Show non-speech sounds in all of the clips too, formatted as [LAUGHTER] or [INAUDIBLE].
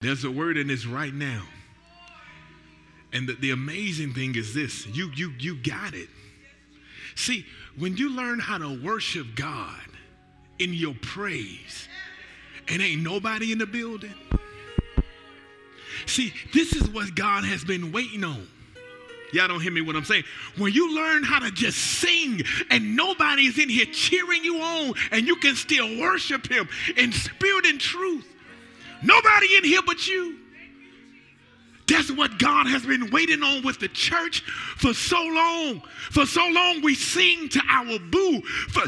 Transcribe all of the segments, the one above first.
There's a word in this right now. And the, the amazing thing is this you, you, you got it. See, when you learn how to worship God in your praise, and ain't nobody in the building. See, this is what God has been waiting on. Y'all don't hear me what I'm saying. When you learn how to just sing and nobody's in here cheering you on and you can still worship him in spirit and truth. Nobody in here but you. That's what God has been waiting on with the church for so long. For so long we sing to our boo. For,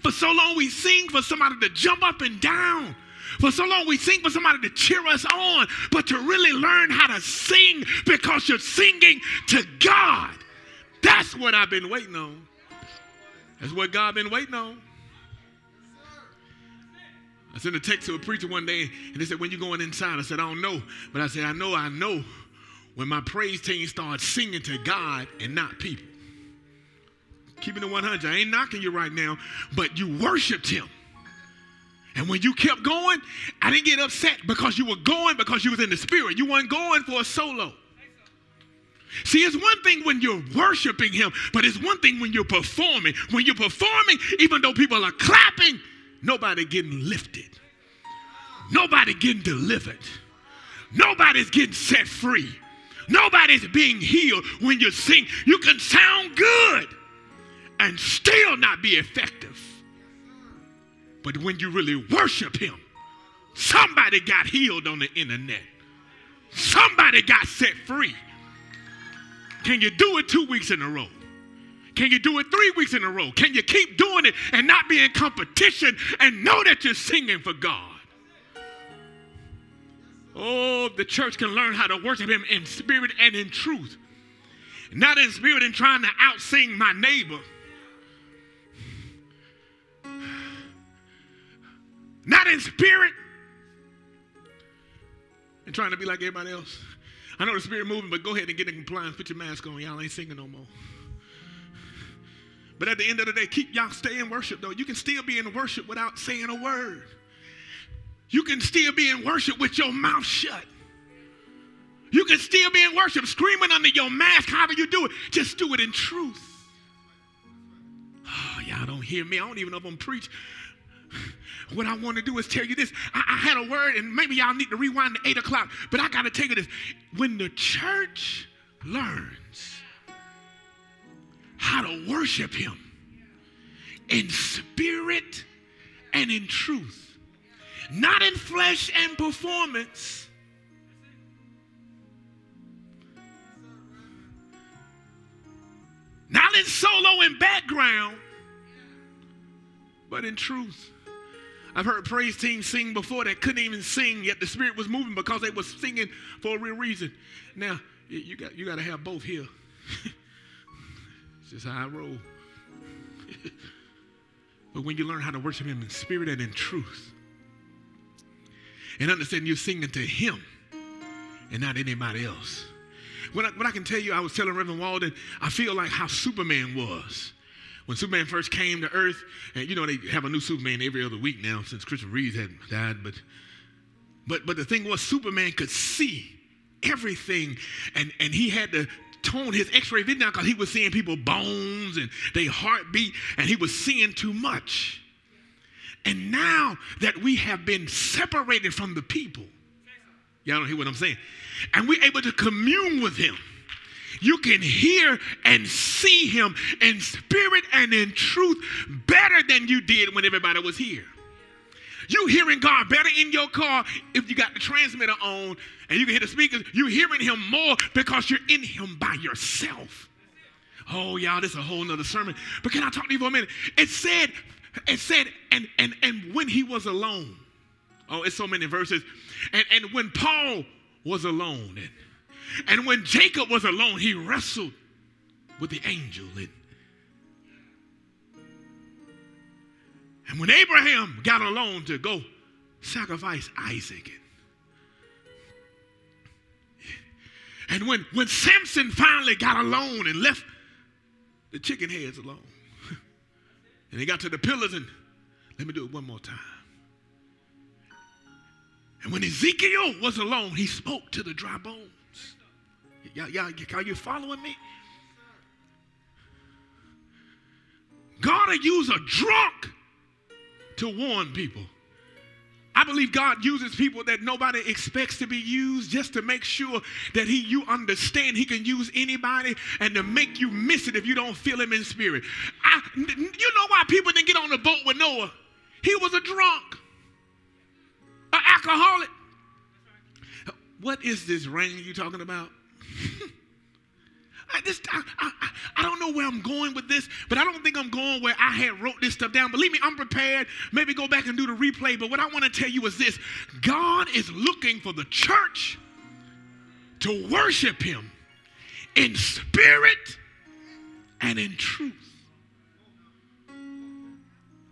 for so long we sing for somebody to jump up and down. For so long we sing for somebody to cheer us on, but to really learn how to sing because you're singing to God. That's what I've been waiting on. That's what God been waiting on. I sent a text to a preacher one day, and they said, When you going inside? I said, I don't know. But I said, I know, I know when my praise team starts singing to God and not people. Keeping the 100. I ain't knocking you right now, but you worshiped him. And when you kept going, I didn't get upset because you were going because you was in the spirit. You weren't going for a solo. See, it's one thing when you're worshiping him, but it's one thing when you're performing. When you're performing, even though people are clapping, nobody getting lifted. Nobody getting delivered. Nobody's getting set free. Nobody's being healed when you sing. You can sound good and still not be effective. But when you really worship Him, somebody got healed on the internet. Somebody got set free. Can you do it two weeks in a row? Can you do it three weeks in a row? Can you keep doing it and not be in competition and know that you're singing for God? Oh, the church can learn how to worship Him in spirit and in truth. Not in spirit and trying to out sing my neighbor not in spirit, and trying to be like everybody else. I know the spirit moving, but go ahead and get in compliance. Put your mask on. Y'all ain't singing no more. But at the end of the day, keep y'all stay in worship though. You can still be in worship without saying a word. You can still be in worship with your mouth shut. You can still be in worship screaming under your mask, however you do it. Just do it in truth. Oh, y'all don't hear me. I don't even know if I'm preaching. What I want to do is tell you this. I, I, had a word, and maybe y'all need to rewind to 8 o'clock, but I got to tell you this. When the church learns how to worship Him in spirit and in truth, not in flesh and performance. Not in solo and background, but in truth. I've heard praise teams sing before that couldn't even sing, yet the Spirit was moving because they were singing for a real reason. Now, you got, you got to have both here. [LAUGHS] it's just how I roll. [LAUGHS] but when you learn how to worship Him in spirit and in truth, and understand you're singing to Him and not anybody else. What I, I can tell you, I was telling Reverend Walden, I feel like how Superman was when Superman first came to Earth, and you know they have a new Superman every other week now since Christopher Reeves had died, but but but the thing was Superman could see everything, and and he had to tone his X-ray vision down because he was seeing people bones and they heartbeat, and he was seeing too much. And now that we have been separated from the people, y'all don't hear what I'm saying, and we're able to commune with him you can hear and see him in spirit and in truth better than you did when everybody was here. You hearing God better in your car if you got the transmitter on and you can hear the speakers. You hearing him more because you're in him by yourself. Oh, y'all, this is a whole nother sermon. But can I talk to you for a minute? It said, it said, and and and when he was alone. Oh, it's so many verses. And and when Paul was alone and and when Jacob was alone, he wrestled with the angel. And, and when Abraham got alone to go sacrifice Isaac. And, when, when Samson finally got alone and left the chicken heads alone, [LAUGHS] and he got to the pillars and let me do it one more time. And when Ezekiel was alone, he spoke to the dry bones. Y'all, are you following me? God will use a drunk to warn people. I believe God uses people that nobody expects to be used just to make sure that he you understand he can use anybody and to make you miss it if you don't feel him in spirit. I, you know why people didn't get on the boat with Noah? He was a drunk, an alcoholic. What is this rain you talking about? I, just, I, I, I, don't know where I'm going with this, but I don't think I'm going where I had wrote this stuff down. Believe me, I'm prepared. Maybe go back and do the replay. But what I want to tell you is this God is looking for the church to worship Him in spirit and in truth.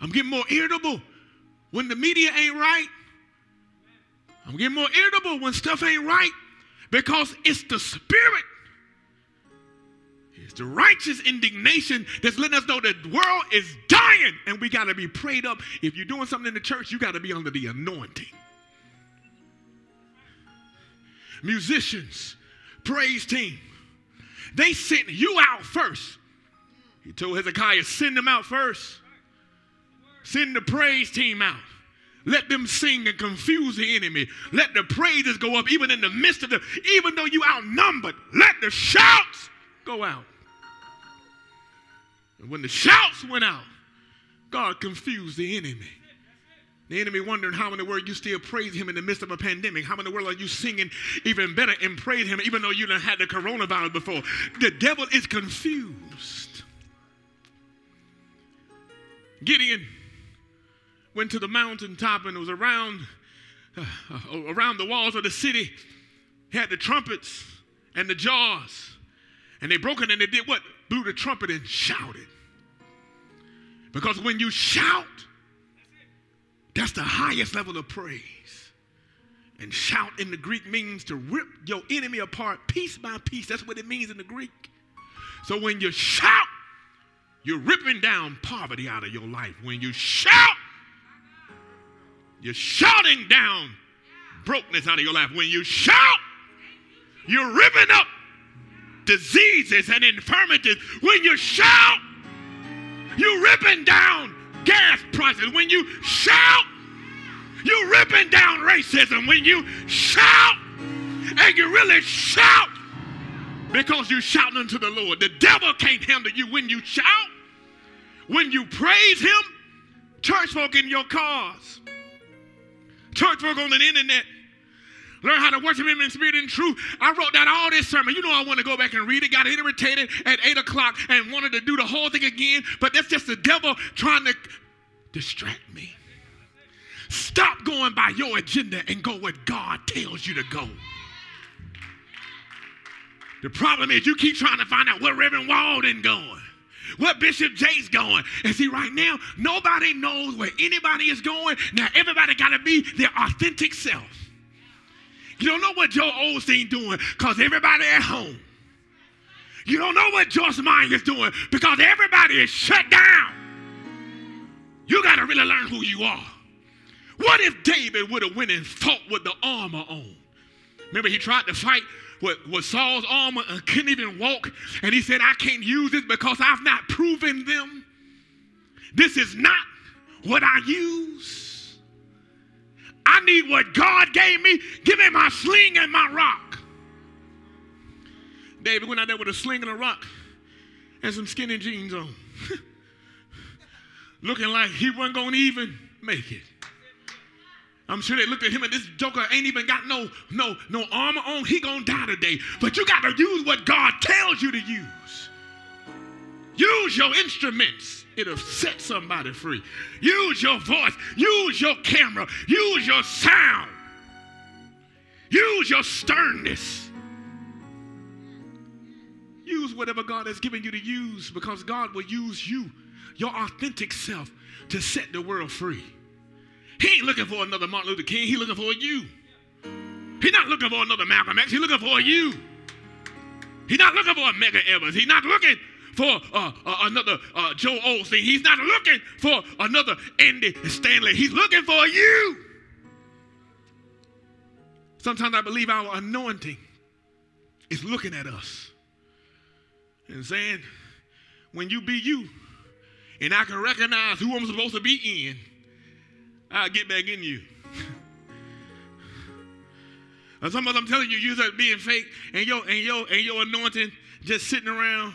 I'm getting more irritable when the media ain't right. I'm getting more irritable when stuff ain't right because it's the spirit it's the righteous indignation that's letting us know the world is dying and we got to be prayed up. If you're doing something in the church, you got to be under the anointing. Musicians, praise team, they sent you out first. He told Hezekiah, send them out first. Send the praise team out. Let them sing and confuse the enemy. Let the praises go up even in the midst of them. even though you outnumbered, let the shouts go out. And when the shouts went out, God confused the enemy. The enemy wondering how in the world you still praise him in the midst of a pandemic. How in the world are you singing even better and praise him even though you done had the coronavirus before? The devil is confused. Gideon went to the mountaintop and it was around uh, around the walls of the city. He had the trumpets and the jars. And they broke it and they did what? Blew the trumpet and shouted. Because when you shout, that's the highest level of praise. And shout in the Greek means to rip your enemy apart piece by piece. That's what it means in the Greek. So when you shout, you're ripping down poverty out of your life. When you shout, you're shouting down brokenness out of your life. When you shout, you're ripping up diseases and infirmities. When you shout, you're ripping down gas prices. When you shout, you're ripping down racism. When you shout, and you really shout because you're shouting unto the Lord. The devil can't handle you when you shout. When you praise him, church folk in your cars, church folk on the internet, Learn how to worship him in spirit and truth. I wrote down all this sermon. You know I want to go back and read it. Got irritated at 8 o'clock and wanted to do the whole thing again. But that's just the devil trying to distract me. Stop going by your agenda and go where God tells you to go. The problem is you keep trying to find out where Reverend Walden going. Where Bishop Jay's going. And see, right now, nobody knows where anybody is going. Now, everybody got to be their authentic self. You don't know what Joel Osteen doing because everybody at home. You don't know what Joyce Meyer is doing because everybody is shut down. You got to really learn who you are. What if David would have went and fought with the armor on? Remember, he tried to fight with, with Saul's armor and couldn't even walk. And he said, I can't use this because I've not proven them. This is not what I use. I need what God gave me. Give me my sling and my rock. David went out there with a sling and a rock and some skinny jeans on. [LAUGHS] Looking like he wasn't going to even make it. I'm sure they looked at him and this joker ain't even got no no no armor on. He gonna die today. But you got to use what God tells you to use. Use your instruments it'll set somebody free. Use your voice, use your camera, use your sound, use your sternness. Use whatever God has given you to use because God will use you, your authentic self, to set the world free. He ain't looking for another Martin Luther King, he's looking for you. He's not looking for another Malcolm X, he's looking for you. He's not looking for a Medgar Evers. He's not looking for uh, uh, another uh, Joel Osteen. He's not looking for another Andy Stanley. He's looking for you. Sometimes I believe our anointing is looking at us and saying, when you be you, and I can recognize who I'm supposed to be in, I'll get back in you. [LAUGHS] and some of them telling you you're being fake and your and your and your anointing just sitting around.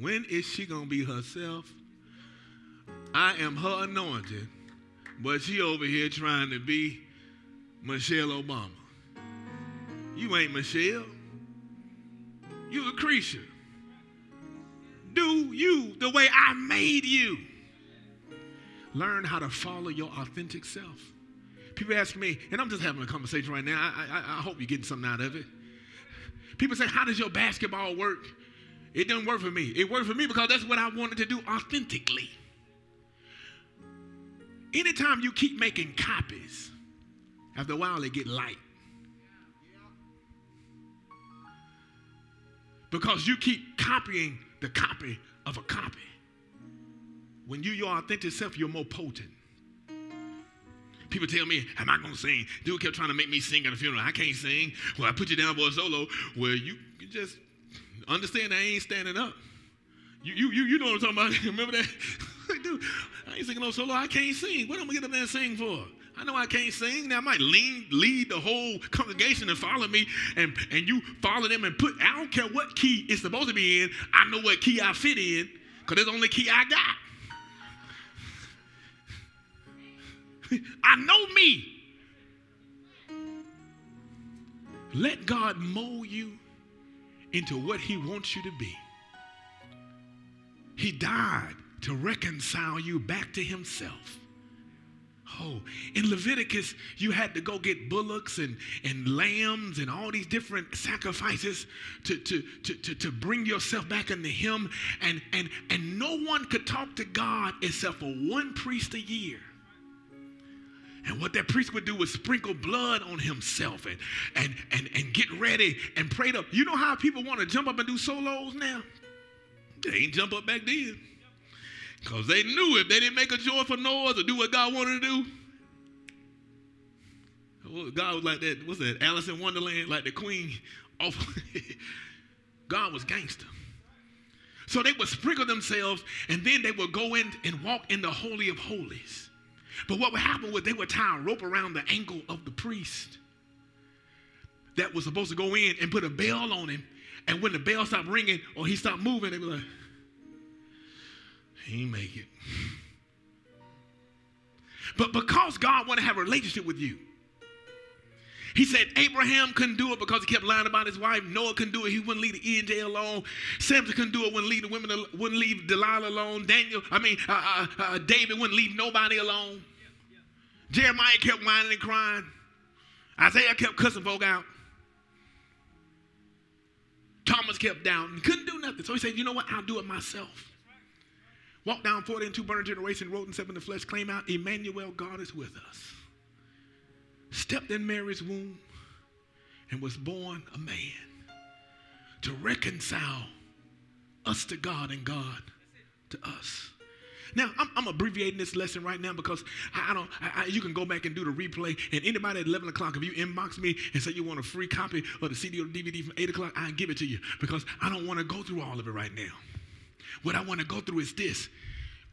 When is she gonna be herself? I am her anointed, but she over here trying to be Michelle Obama. You ain't Michelle. You a Lucretia. Do you the way I made you. Learn how to follow your authentic self. People ask me, and I'm just having a conversation right now. I, I, I hope you're getting something out of it. People say, How does your basketball work? It doesn't work for me. It worked for me because that's what I wanted to do authentically. Anytime you keep making copies, after a while they get light. Because you keep copying the copy of a copy. When you your authentic self, you're more potent. People tell me, am I to sing? Dude kept trying to make me sing at a funeral. I can't sing. Well, I put you down for a solo. Well, you, you just understand I ain't standing up. You, you, you, you know what I'm talking about. [LAUGHS] Remember that? [LAUGHS] Dude, I ain't singing no solo. I can't sing. What am I going to get up there and sing for? I know I can't sing. Now I might lean, lead the whole congregation and follow me, and, and you follow them and put, I don't care what key it's supposed to be in. I know what key I fit in, because it's the only key I got. [LAUGHS] I know me. Let God mold you into what He wants you to be. He died to reconcile you back to Himself. Oh, in Leviticus, you had to go get bullocks and, and lambs and all these different sacrifices to, to, to, to, to bring yourself back into Him. And, and, and no one could talk to God except for one priest a year. And what that priest would do was sprinkle blood on himself and, and, and, and get ready and pray up. You know how people want to jump up and do solos now? They ain't jump up back then. Because they knew if they didn't make a joyful noise or do what God wanted to do, God was like that. What's that? Alice in Wonderland, like the queen. [LAUGHS] God was gangster. So they would sprinkle themselves and then they would go in and walk in the Holy of Holies. But what would happen was they would tie a rope around the ankle of the priest that was supposed to go in and put a bell on him. And when the bell stopped ringing or he stopped moving, they were like, he make it. But because God wanted to have a relationship with you, he said Abraham couldn't do it because he kept lying about his wife. Noah couldn't do it. He wouldn't leave the E&J alone. Samson couldn't do it. Wouldn't leave the women. Wouldn't leave Delilah alone. Daniel. I mean, uh, uh, uh, David wouldn't leave nobody alone. Jeremiah kept whining and crying. Isaiah kept cussing folk out. Thomas kept down. Couldn't do nothing. So he said, you know what? I'll do it myself. Walked down 40 and two burner generation, wrote and seven in the flesh, claim out, Emmanuel, God is with us. Stepped in Mary's womb and was born a man to reconcile us to God and God to us. Now, I'm, I'm, abbreviating this lesson right now because I, I don't, I, I, you can go back and do the replay. And anybody at 11 o'clock, if you inbox me and say you want a free copy of the CD or the DVD from 8 o'clock, I give it to you because I don't want to go through all of it right now. What I want to go through is this.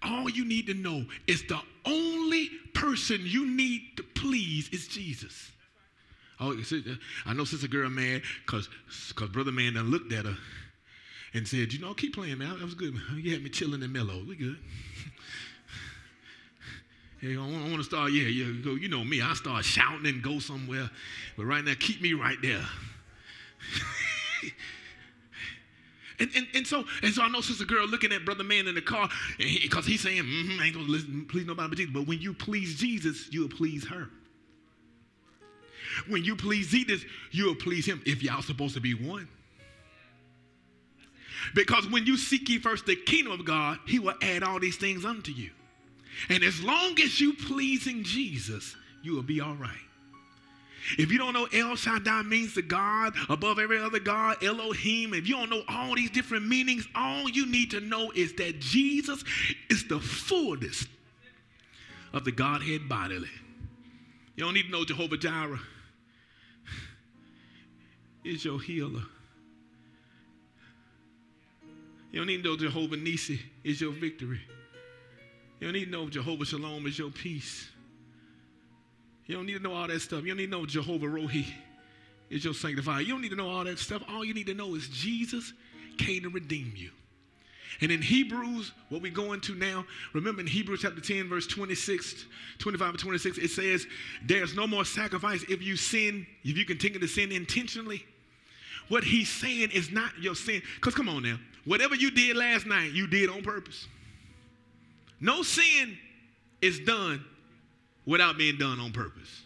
All you need to know is the only person you need to please is Jesus. Oh, I know sister girl mad because because brother man done looked at her and said, you know, keep playing man. That was good. You had me chilling and mellow. We good. Hey, I want to start, yeah, yeah, go, you know me, I start shouting and go somewhere. But right now, keep me right there. [LAUGHS] and, and, and so and so I know sister girl looking at brother man in the car because he, he's saying, mm-hmm, I ain't gonna listen, please nobody but Jesus. But when you please Jesus, you'll please her. When you please Jesus, you'll please him if y'all supposed to be one. Because when you seek ye first the kingdom of God, he will add all these things unto you. And as long as you pleasing Jesus, you will be all right. If you don't know El Shaddai means the God above every other God, Elohim, if you don't know all these different meanings, all you need to know is that Jesus is the fullness of the Godhead bodily. You don't need to know Jehovah Jireh is your healer. You don't need to know Jehovah Nissi is your victory. You don't need to know Jehovah Shalom is your peace. You don't need to know all that stuff. You don't need to know Jehovah Rohi is your sanctifier. You don't need to know all that stuff. All you need to know is Jesus came to redeem you. And in Hebrews, what we go into now, remember in Hebrews chapter 10, verse 26, 25 and 26, it says, There's no more sacrifice if you sin, if you continue to sin intentionally. What he's saying is not your sin. Because come on now, whatever you did last night, you did on purpose. No sin is done without being done on purpose.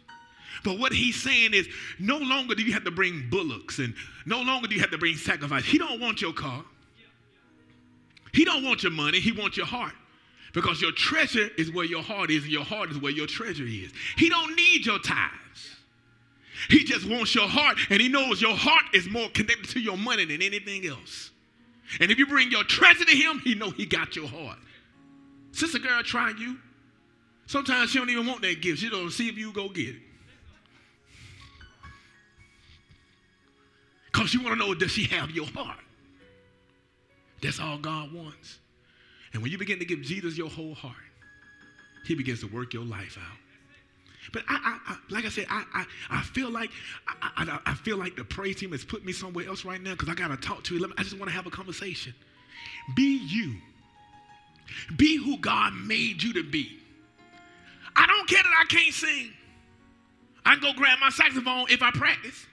But what he's saying is no longer do you have to bring bullocks and no longer do you have to bring sacrifice. He don't want your car. He don't want your money, he wants your heart. Because your treasure is where your heart is, and your heart is where your treasure is. He don't need your tithes. He just wants your heart, and he knows your heart is more connected to your money than anything else. And if you bring your treasure to him, he know he got your heart. Sister girl, try you. Sometimes she don't even want that gift. She don't see if you go get it. Because she want to know, does she have your heart? That's all God wants. And when you begin to give Jesus your whole heart, he begins to work your life out. But I, I, I like I said, I, I, I feel like I, I, feel like the praise team has put me somewhere else right now because I got to talk to you. I just want to have a conversation. Be you. Be who God made you to be. I don't care that I can't sing. I can go grab my saxophone if I practice.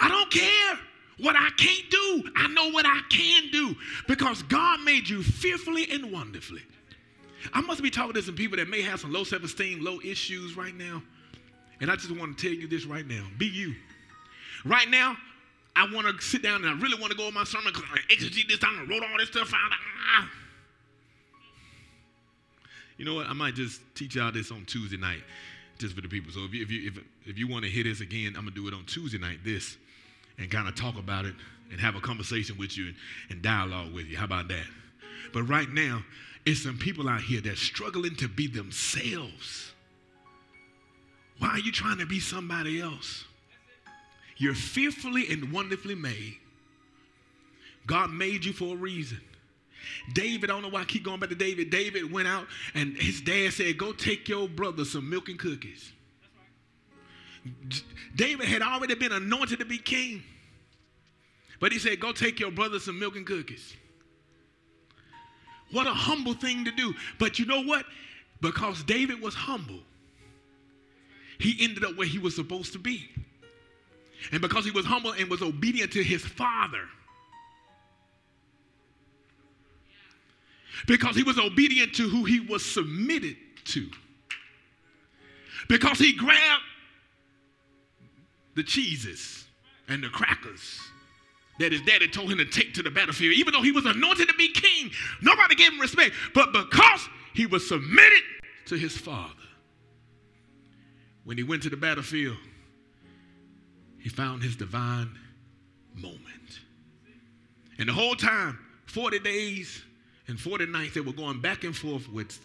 I don't care what I can't do. I know what I can do because God made you fearfully and wonderfully. I must be talking to some people that may have some low self esteem, low issues right now. And I just want to tell you this right now be you. Right now, I want to sit down and I really want to go on my sermon because I exegete this time and wrote all this stuff out. Ah. You know what? I might just teach y'all this on Tuesday night just for the people. So if you, if you, if, if you want to hear this again, I'm going to do it on Tuesday night, this and kind of talk about it and have a conversation with you and, and dialogue with you. How about that? But right now, it's some people out here that's struggling to be themselves. Why are you trying to be somebody else? You're fearfully and wonderfully made. God made you for a reason. David, I don't know why I keep going back to David. David went out and his dad said, Go take your brother some milk and cookies. David had already been anointed to be king. But he said, Go take your brother some milk and cookies. What a humble thing to do. But you know what? Because David was humble, he ended up where he was supposed to be. And because he was humble and was obedient to his father, because he was obedient to who he was submitted to, because he grabbed the cheeses and the crackers that his daddy told him to take to the battlefield. Even though he was anointed to be king, nobody gave him respect. But because he was submitted to his father, when he went to the battlefield, he found his divine moment. And the whole time, 40 days and 40 nights, they were going back and forth with,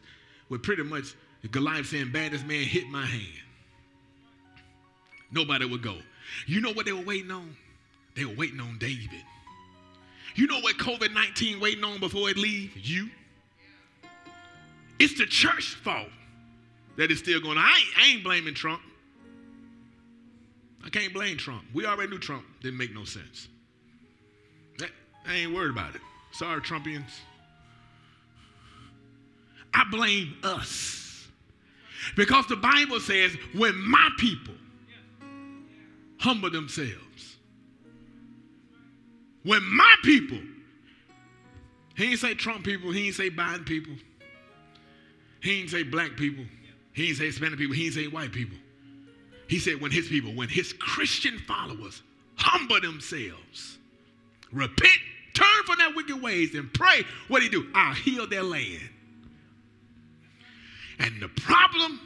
with pretty much Goliath saying, Baddest man hit my hand. Nobody would go. You know what they were waiting on? They were waiting on David. You know what COVID 19 waiting on before it leaves? You. It's the church fault that is still going on. I ain't, I ain't blaming Trump. I can't blame Trump. We already knew Trump didn't make no sense. That, I ain't worried about it. Sorry, Trumpians. I blame us. Because the Bible says, when my people humble themselves. When my people, he ain't say Trump people, he ain't say Biden people, he ain't say black people, he ain't say Hispanic people, he ain't say white people. He said when his people, when his Christian followers humble themselves, repent, turn from their wicked ways, and pray, what do he do? I'll heal their land. And the problem,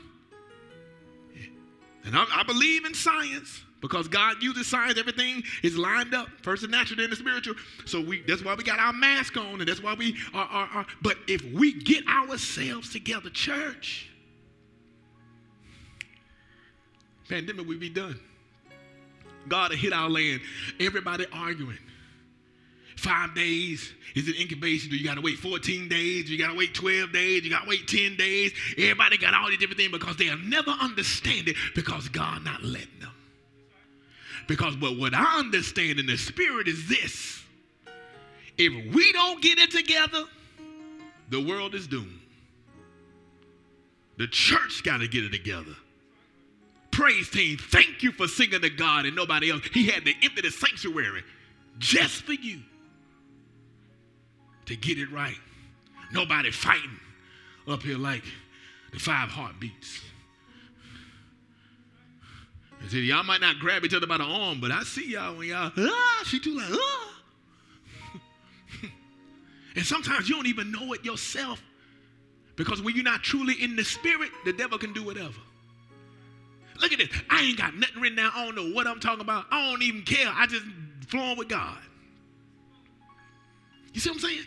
and I, I believe in science, because God uses science, everything is lined up. First the natural, then the spiritual. So we that's why we got our mask on, and that's why we are, are, are. But if we get ourselves together, church, pandemic would be done. God had hit our land. Everybody arguing. Five days is it incubation? Do you got to wait 14 days? Do you got to wait 12 days? You got to wait 10 days? Everybody got all these different things because they'll never understand it because God not letting them. Because but what I understand in the spirit is this. If we don't get it together, the world is doomed. The church got to get it together. Praise team, thank you for singing to God and nobody else. He had to empty the sanctuary just for you to get it right. Nobody fighting up here like the five heartbeats. Y'all might not grab each other by the arm, but I see y'all when y'all, ah, she too like, ah. [LAUGHS] and sometimes you don't even know it yourself. Because when you're not truly in the spirit, the devil can do whatever. Look at this. I ain't got nothing written down. I don't know what I'm talking about. I don't even care. I just flowing with God. You see what I'm saying?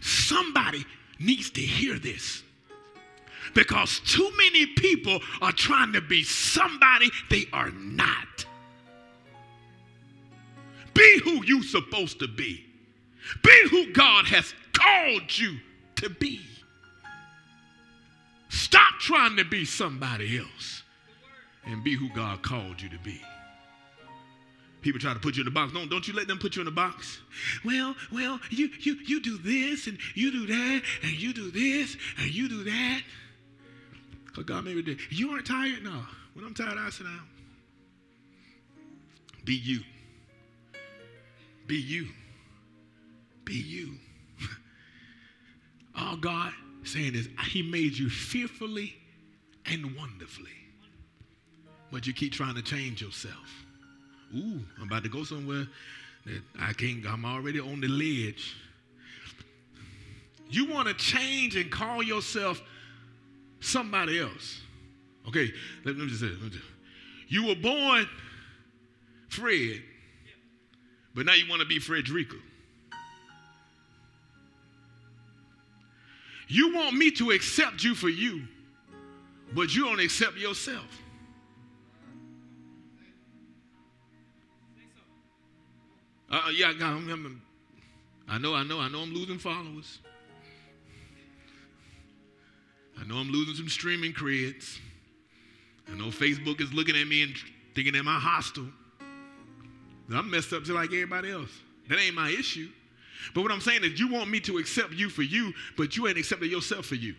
Somebody needs to hear this. Because too many people are trying to be somebody they are not. Be who you're supposed to be. Be who God has called you to be. Stop trying to be somebody else and be who God called you to be. People try to put you in the box. Don't, don't you let them put you in the box. Well, well, you, you, you do this and you do that and you do this and you do that. God made me do You aren't tired? No. When I'm tired, I sit down. Be you. Be you. Be you. [LAUGHS] All God saying is, He made you fearfully and wonderfully. But you keep trying to change yourself. Ooh, I'm about to go somewhere that I can't, I'm already on the ledge. You want to change and call yourself somebody else. Okay, let, me just say, it. You were born Fred, but now you want to be Frederica. You want me to accept you for you, but you don't accept yourself. Uh, yeah, I, I'm, I know, I know, I know I'm losing followers. I know I'm losing some streaming creds. I know Facebook is looking at me and thinking, am I hostile? I'm messed up just like everybody else. That ain't my issue. But what I'm saying is, you want me to accept you for you, but you ain't accepted yourself for you.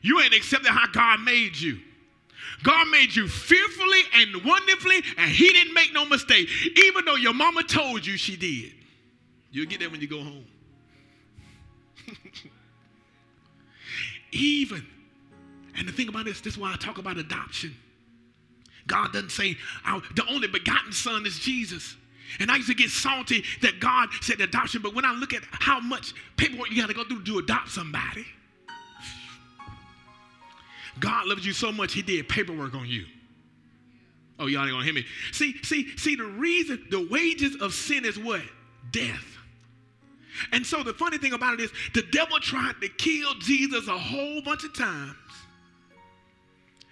You ain't accepted how God made you. God made you fearfully and wonderfully, and He didn't make no mistake, even though your mama told you she did. You'll get that when you go home. Even. And the thing about this, this is why I talk about adoption. God doesn't say, the only begotten son is Jesus. And I used to get salty that God said adoption, but when I look at how much paperwork you got to go through to adopt somebody, God loves you so much, He did paperwork on you. Oh, y'all ain't gonna hear me. See, see, see, the reason, the wages of sin is what? Death. And so the funny thing about it is, the devil tried to kill Jesus a whole bunch of times.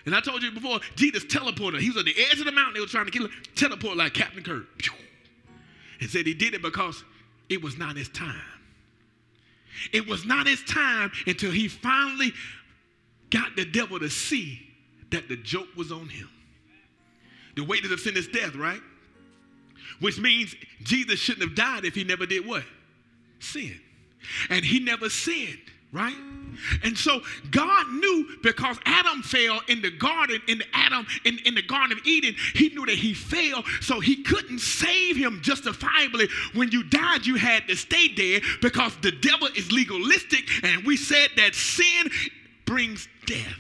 And I told you before, Jesus teleported. He was on the edge of the mountain. They were trying to kill him. Teleport like Captain Kirk. And said he did it because it was not his time. It was not his time until he finally got the devil to see that the joke was on him. The wages of the sin is death, right? Which means Jesus shouldn't have died if he never did what? Sin. And he never sinned, right? And so God knew because Adam fell in the garden, in the Adam, in, in the Garden of Eden, he knew that he failed, so he couldn't save him justifiably. When you died, you had to stay dead because the devil is legalistic, and we said that sin brings death.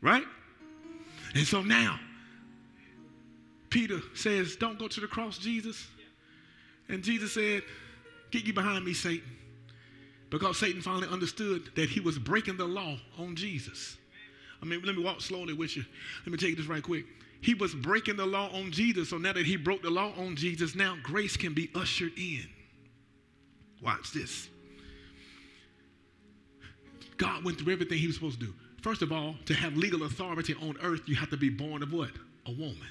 Right? And so now, Peter says, Don't go to the cross, Jesus. And Jesus said, Get you behind me, Satan. Because Satan finally understood that he was breaking the law on Jesus. I mean, let me walk slowly with you. Let me take this right quick. He was breaking the law on Jesus. So now that he broke the law on Jesus, now grace can be ushered in. Watch this. God went through everything he was supposed to do First of all, to have legal authority on earth, you have to be born of what? A woman.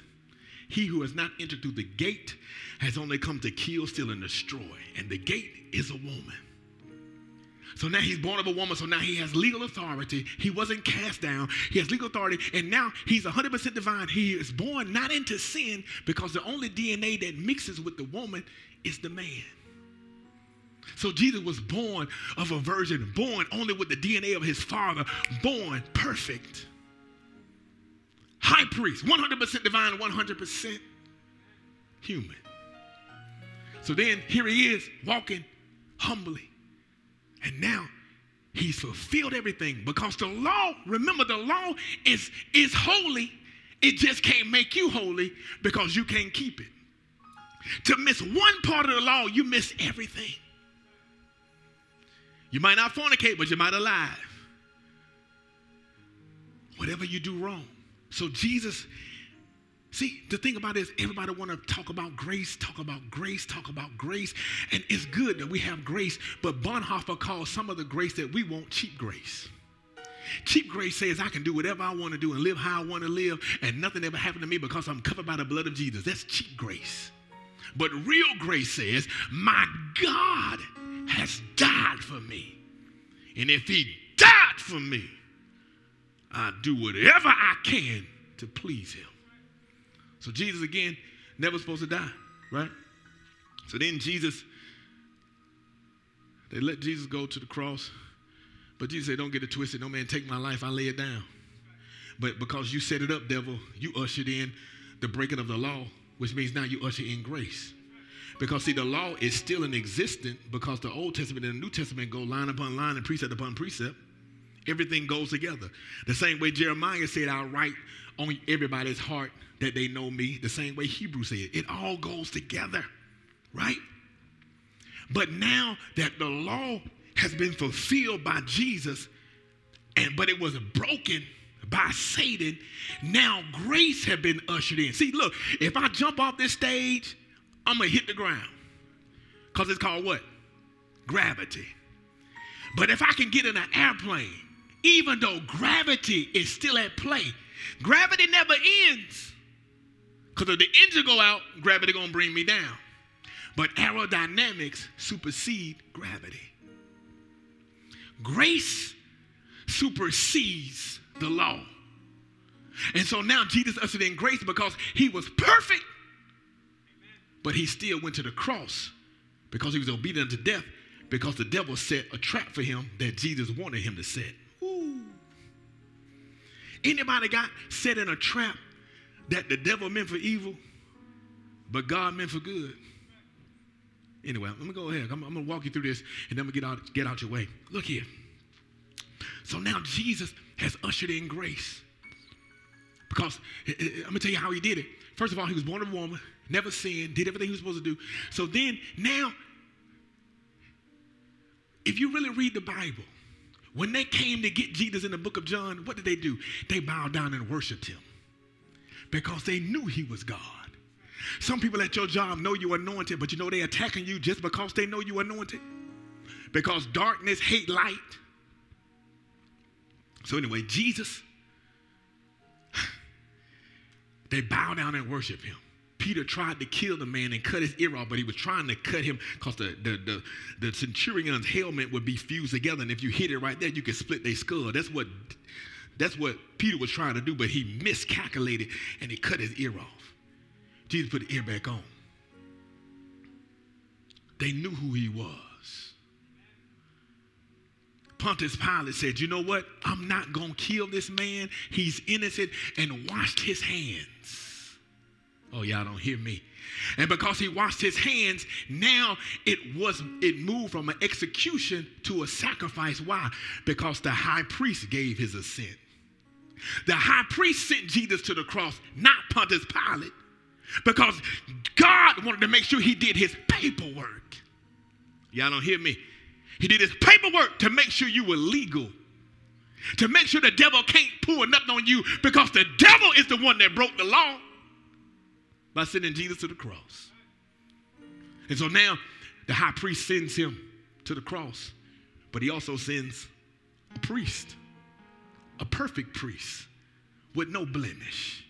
He who has not entered through the gate has only come to kill, steal, and destroy. And the gate is a woman. So now he's born of a woman, so now he has legal authority. He wasn't cast down. He has legal authority, and now he's 100% divine. He is born not into sin because the only DNA that mixes with the woman is the man. So Jesus was born of a virgin, born only with the DNA of his father, born perfect. High priest, 100% divine, 100% human. So then here he is walking humbly and now he's fulfilled everything because the law, remember, the law is, is holy. It just can't make you holy because you can't keep it. To miss one part of the law, you miss everything. You might not fornicate, but you might alive. Whatever you do wrong. So Jesus See, the thing about it is everybody want to talk about grace, talk about grace, talk about grace. And it's good that we have grace, but Bonhoeffer calls some of the grace that we want cheap grace. Cheap grace says I can do whatever I want to do and live how I want to live, and nothing ever happened to me because I'm covered by the blood of Jesus. That's cheap grace. But real grace says, My God has died for me. And if He died for me, I do whatever I can to please Him. So Jesus, again, never supposed to die, right? So then Jesus, they let Jesus go to the cross. But Jesus said, Don't get it twisted. No man take my life. I lay it down. But because you set it up, devil, you ushered in the breaking of the law, which means now you usher in grace. Because see, the law is still in existence because the Old Testament and the New Testament go line upon line and precept upon precept. Everything goes together. The same way Jeremiah said, I'll write on everybody's heart that they know me, the same way Hebrew said. It all goes together, right? But now that the law has been fulfilled by Jesus, and but it was broken by Satan, now grace have been ushered in. See, look, if I jump off this stage, I'm gonna hit the ground. Because it's called what? Gravity. But if I can get in an airplane, even though gravity is still at play, gravity never ends. Because if the engine go out, gravity gonna bring me down. But aerodynamics supersede gravity. Grace supersedes the law. And so now Jesus ushered in grace because he was perfect, but he still went to the cross because he was obedient to death because the devil set a trap for him that Jesus wanted him to set. Anybody got set in a trap that the devil meant for evil, but God meant for good. Anyway, let me go ahead. I'm, I'm going to walk you through this and then we get out, get out your way. Look here. So now Jesus has ushered in grace. Because eh, eh, eh, I'm going to tell you how he did it. First of all, he was born of a woman, never sinned, did everything he was supposed to do. So then, now, if you really read the Bible, when they came to get Jesus in the book of John, what did they do? They bowed down and worshiped him because they knew he was God. Some people at your job know you are anointed, but you know they're attacking you just because they know you are anointed. Because darkness hate light. So anyway, Jesus, [SIGHS] they bow down and worship him. Peter tried to kill the man and cut his ear off, but he was trying to cut him because the, the, the, the centurion's helmet would be fused together. And if you hit it right there, you could split their skull. That's what that's what Peter was trying to do, but he miscalculated and he cut his ear off. Jesus put the ear back on. They knew who he was. Pontius Pilate said, You know what? I'm not going to kill this man. He's innocent, and washed his hands. Oh, y'all don't hear me. And because he washed his hands, now it was it moved from an execution to a sacrifice. Why? Because the high priest gave his assent. The high priest sent Jesus to the cross, not Pontius Pilate, because God wanted to make sure he did his paperwork. Y'all don't hear me? He did his paperwork to make sure you were legal. To make sure the devil can't pull nothing on you because the devil is the one that broke the law by sending Jesus to the cross. And so now the high priest sends him to the cross, but he also sends a priest a perfect priest with no blemish.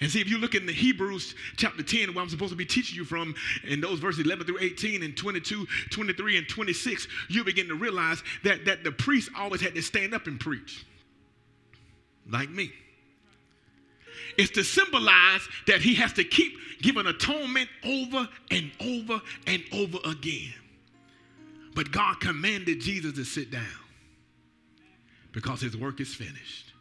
And see, if you look in the Hebrews chapter 10, where I'm supposed to be teaching you from, in those verses 11 through 18 and 22, 23, and 26, you begin to realize that, that the priest always had to stand up and preach, like me. It's to symbolize that he has to keep giving atonement over and over and over again. But God commanded Jesus to sit down because his work is finished.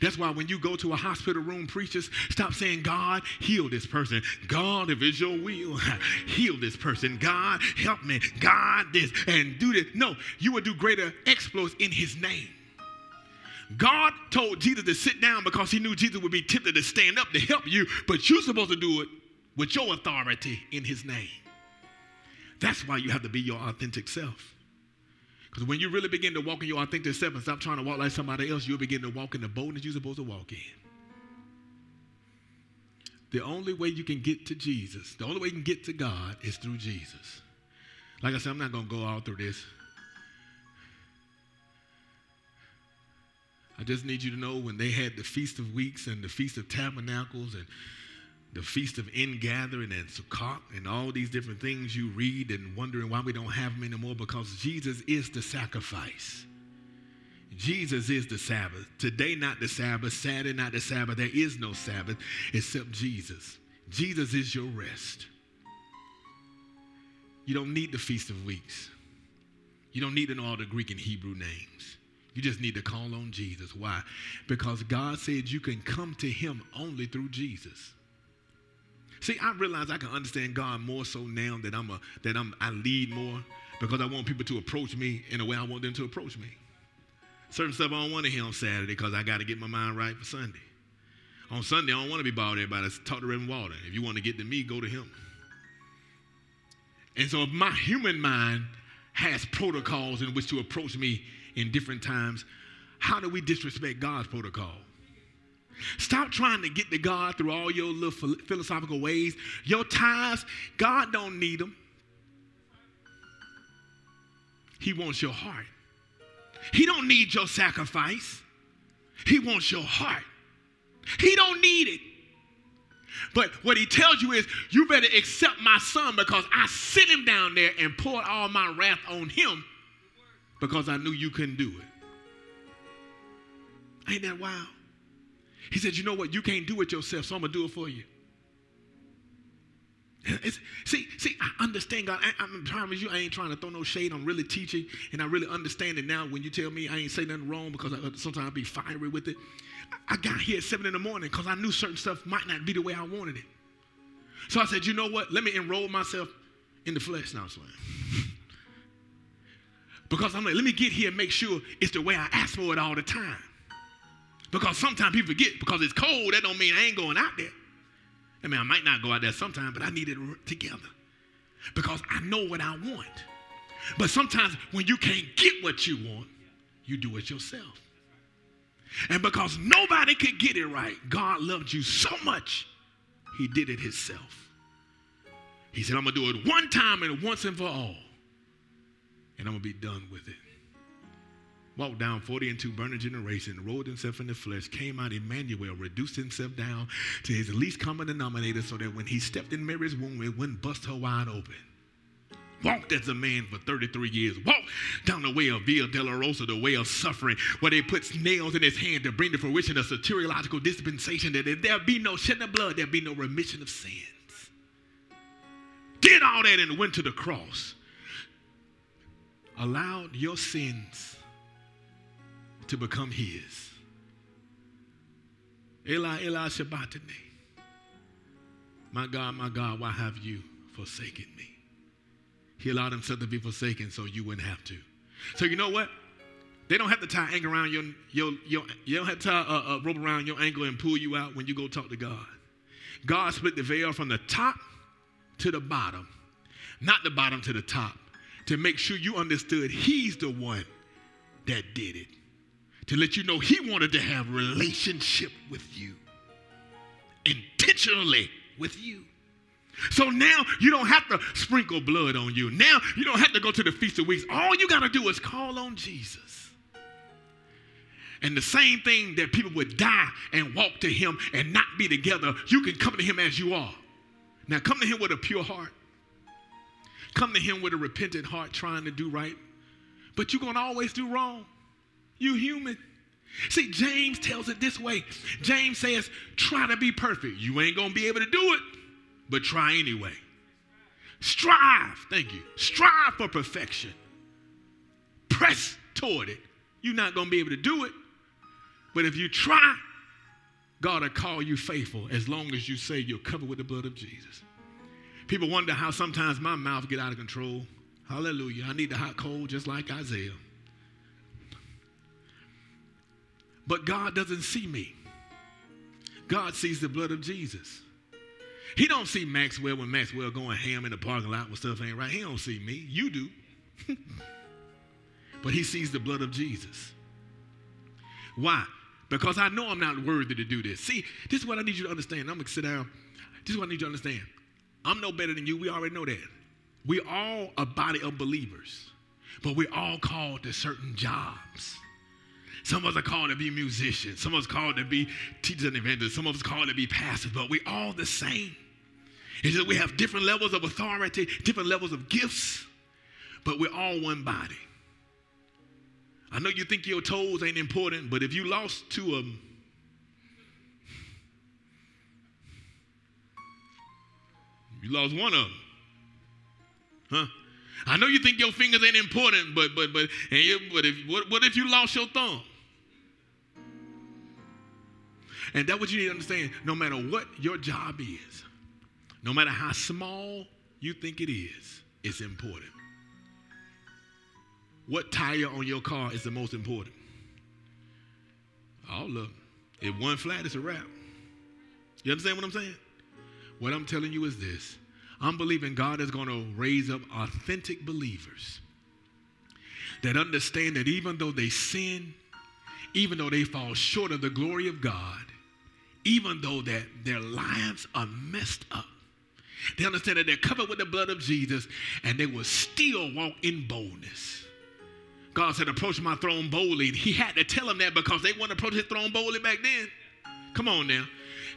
That's why when you go to a hospital room, preachers, stop saying, God, heal this person. God, if it's your will, [LAUGHS] heal this person. God, help me. God, this, and do this. No, you will do greater exploits in his name. God told Jesus to sit down because he knew Jesus would be tempted to stand up to help you, but you're supposed to do it with your authority in his name. That's why you have to be your authentic self. Because when you really begin to walk in your authentic self and stop trying to walk like somebody else, you'll begin to walk in the boldness you're supposed to walk in. The only way you can get to Jesus, the only way you can get to God is through Jesus. Like I said, I'm not going to go all through this. I just need you to know when they had the Feast of Weeks and the Feast of Tabernacles and the Feast of Ingathering and Sukkot and all these different things you read and wondering why we don't have them anymore because Jesus is the sacrifice. Jesus is the Sabbath. Today, not the Sabbath. Saturday, not the Sabbath. There is no Sabbath except Jesus. Jesus is your rest. You don't need the Feast of Weeks. You don't need to know all the Greek and Hebrew names. You just need to call on Jesus. Why? Because God said you can come to Him only through Jesus. See, I realize I can understand God more so now that I'm a that I'm I lead more because I want people to approach me in a way I want them to approach me. Certain stuff I don't want to hear on Saturday because I got to get my mind right for Sunday. On Sunday, I don't want to be bothered everybody. Talk to Reverend Walter. If you want to get to me, go to him. And so if my human mind has protocols in which to approach me in different times, how do we disrespect God's protocol? Stop trying to get to God through all your little philosophical ways. Your tithes, God don't need them. He wants your heart. He don't need your sacrifice. He wants your heart. He don't need it. But what he tells you is, you better accept my son because I sit him down there and poured all my wrath on him because I knew you couldn't do it. Ain't that wild? He said, You know what? You can't do it yourself, so I'm going to do it for you. It's, see, see, I understand God. I, am trying you. I ain't trying to throw no shade. I'm really teaching, and I really understand it now. When you tell me I ain't say nothing wrong, because I, sometimes I be fiery with it. I, I got here at seven in the morning because I knew certain stuff might not be the way I wanted it. So I said, you know what? Let me enroll myself in the flesh now, swim. [LAUGHS] because I'm like, let me get here and make sure it's the way I ask for it all the time. Because sometimes people forget because it's cold, that don't mean I ain't going out there. I mean, I might not go out there sometime, but I need it together. Because I know what I want. But sometimes when you can't get what you want, you do it yourself. And because nobody could get it right, God loved you so much, He did it Himself. He said, I'm going to do it one time and once and for all, and I'm going to be done with it walked down 40 and 2 burning generation, rolled himself in the flesh, came out Emmanuel, reduced himself down to his least common denominator so that when he stepped in Mary's womb, it wouldn't bust her wide open. Walked as a man for 33 years. Walked down the way of Via Dolorosa, the way of suffering, where they put nails in his hand to bring to fruition a soteriological dispensation that if there be no shedding of blood, there be no remission of sins. Did all that and went to the cross. Allowed your sins to become his. Eli, Eli sabachthani. My God, my God, why have you forsaken me? He allowed himself to be forsaken so you wouldn't have to. So you know what? They don't have to tie ankle around your, your, your you don't have to tie a, a rope around your ankle and pull you out when you go talk to God. God split the veil from the top to the bottom, not the bottom to the top, to make sure you understood He's the one that did it. To let you know he wanted to have relationship with you. Intentionally with you. So now you don't have to sprinkle blood on you. Now you don't have to go to the feast of weeks. All you got to do is call on jesus. And the same thing that people would die and walk to him and not be together, you can come to him as you are. Now, come to him with a pure heart. Come to him with a repentant heart, trying to do right. But you're going to always do wrong. You human. See, James tells it this way. James says, try to be perfect. You ain't going to be able to do it, but try anyway. Strive, thank you. Strive for perfection. Press toward it. You're not going to be able to do it, but if you try, God will call you faithful as long as you say you're covered with the blood of Jesus. People wonder how sometimes my mouth get out of control. Hallelujah. I need the hot cold just like Isaiah. But God doesn't see me. God sees the blood of Jesus. He don't see Maxwell when Maxwell going ham in the parking lot when stuff ain't right. He don't see me. You do. [LAUGHS] but he sees the blood of Jesus. Why? Because I know I'm not worthy to do this. See, this is what I need you to understand. I'm to sit down. This is what I need you to understand. I'm no better than you. We already know that. We all a body of believers, but we're all called to certain jobs. Some of us are called to be musicians. Some of us called to be teachers and evangelists. Some of us called to be pastors, but we're all the same. It's just we have different levels of authority, different levels of gifts, but we're all one body. I know you think your toes ain't important, but if you lost two of them, you lost one of them. Huh? I know you think your fingers ain't important, but but but and you, but if what, what if you lost your thumb? And that's what you need to understand. No matter what your job is, no matter how small you think it is, it's important. What tire on your car is the most important? All of them. If one flat, it's a wrap. You understand what I'm saying? What I'm telling you is this I'm believing God is going to raise up authentic believers that understand that even though they sin, even though they fall short of the glory of God, even though that their lives are messed up, they understand that they're covered with the blood of Jesus and they will still walk in boldness. God said, approach my throne boldly. He had to tell them that because they to approach his throne boldly back then. Come on now.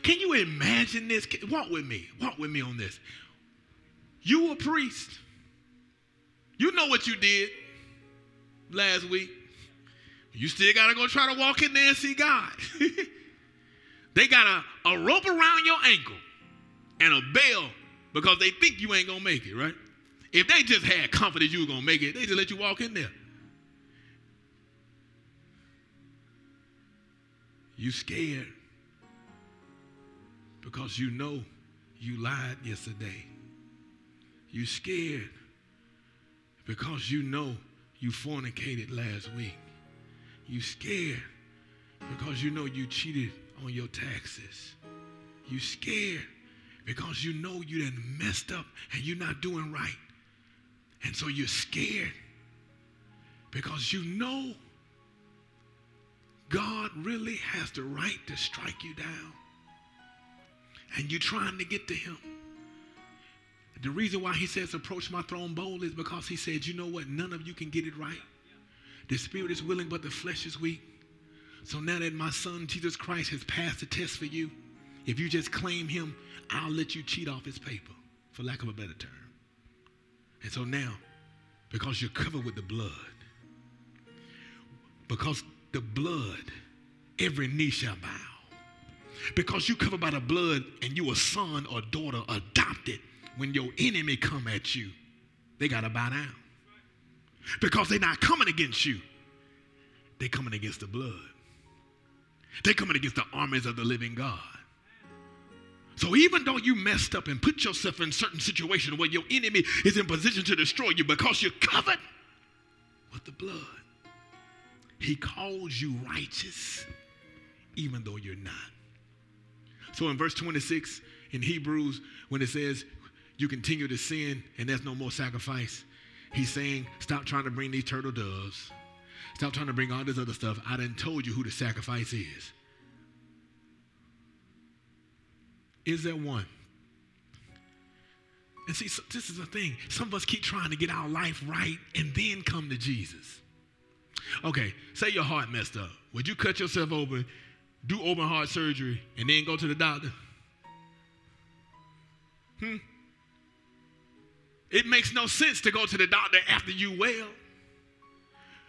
Can you imagine this? Walk with me. Walk with me on this. You a priest. You know what you did last week. You still got to go try to walk in there and see God. [LAUGHS] they got a, a rope around your ankle and a bell because they think you ain't going to make it, right? If they just had confidence you were going to make it, they just let you walk in there. You scared because you know you lied yesterday. You scared because you know you fornicated last week. You scared because you know you cheated on your taxes. You scared because you know you done messed up and you're not doing right. And so you're scared because you know God really has the right to strike you down. And you're trying to get to him. The reason why he says approach my throne boldly is because he said, you know what? None of you can get it right. The spirit is willing, but the flesh is weak. So now that my son Jesus Christ has passed the test for you, if you just claim him, I'll let you cheat off his paper, for lack of a better term. And so now, because you're covered with the blood, because the blood, every knee shall bow. Because you covered by the blood and you a son or daughter adopted, when your enemy come at you, they got to bow down. Because they're not coming against you. They're coming against the blood. They're coming against the armies of the living God. So even though you messed up and put yourself in certain situation where your enemy is in position to destroy you because you're covered with the blood, he calls you righteous, even though you're not. So in verse 26 in Hebrews, when it says, you continue to sin and there's no more sacrifice, he's saying, stop trying to bring these turtle doves. Stop trying to bring all this other stuff. I done told you who the sacrifice is. Is there one? And see, so this is the thing. Some of us keep trying to get our life right and then come to Jesus. Okay, say your heart messed up. Would you cut yourself open, do open heart surgery, and then go to the doctor? Hmm? It makes no sense to go to the doctor after you well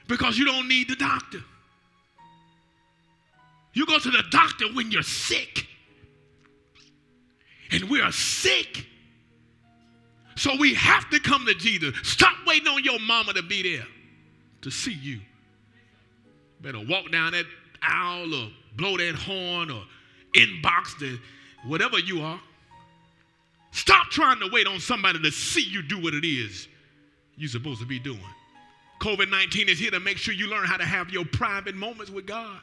because you don't need the doctor. You go to the doctor when you're sick. And we are sick. So we have to come to Jesus. Stop waiting on your mama to be there to see you. Better walk down that aisle or blow that horn or inbox the whatever you are. Stop trying to wait on somebody to see you do what it is you're supposed to be doing. COVID 19 is here to make sure you learn how to have your private moments with God.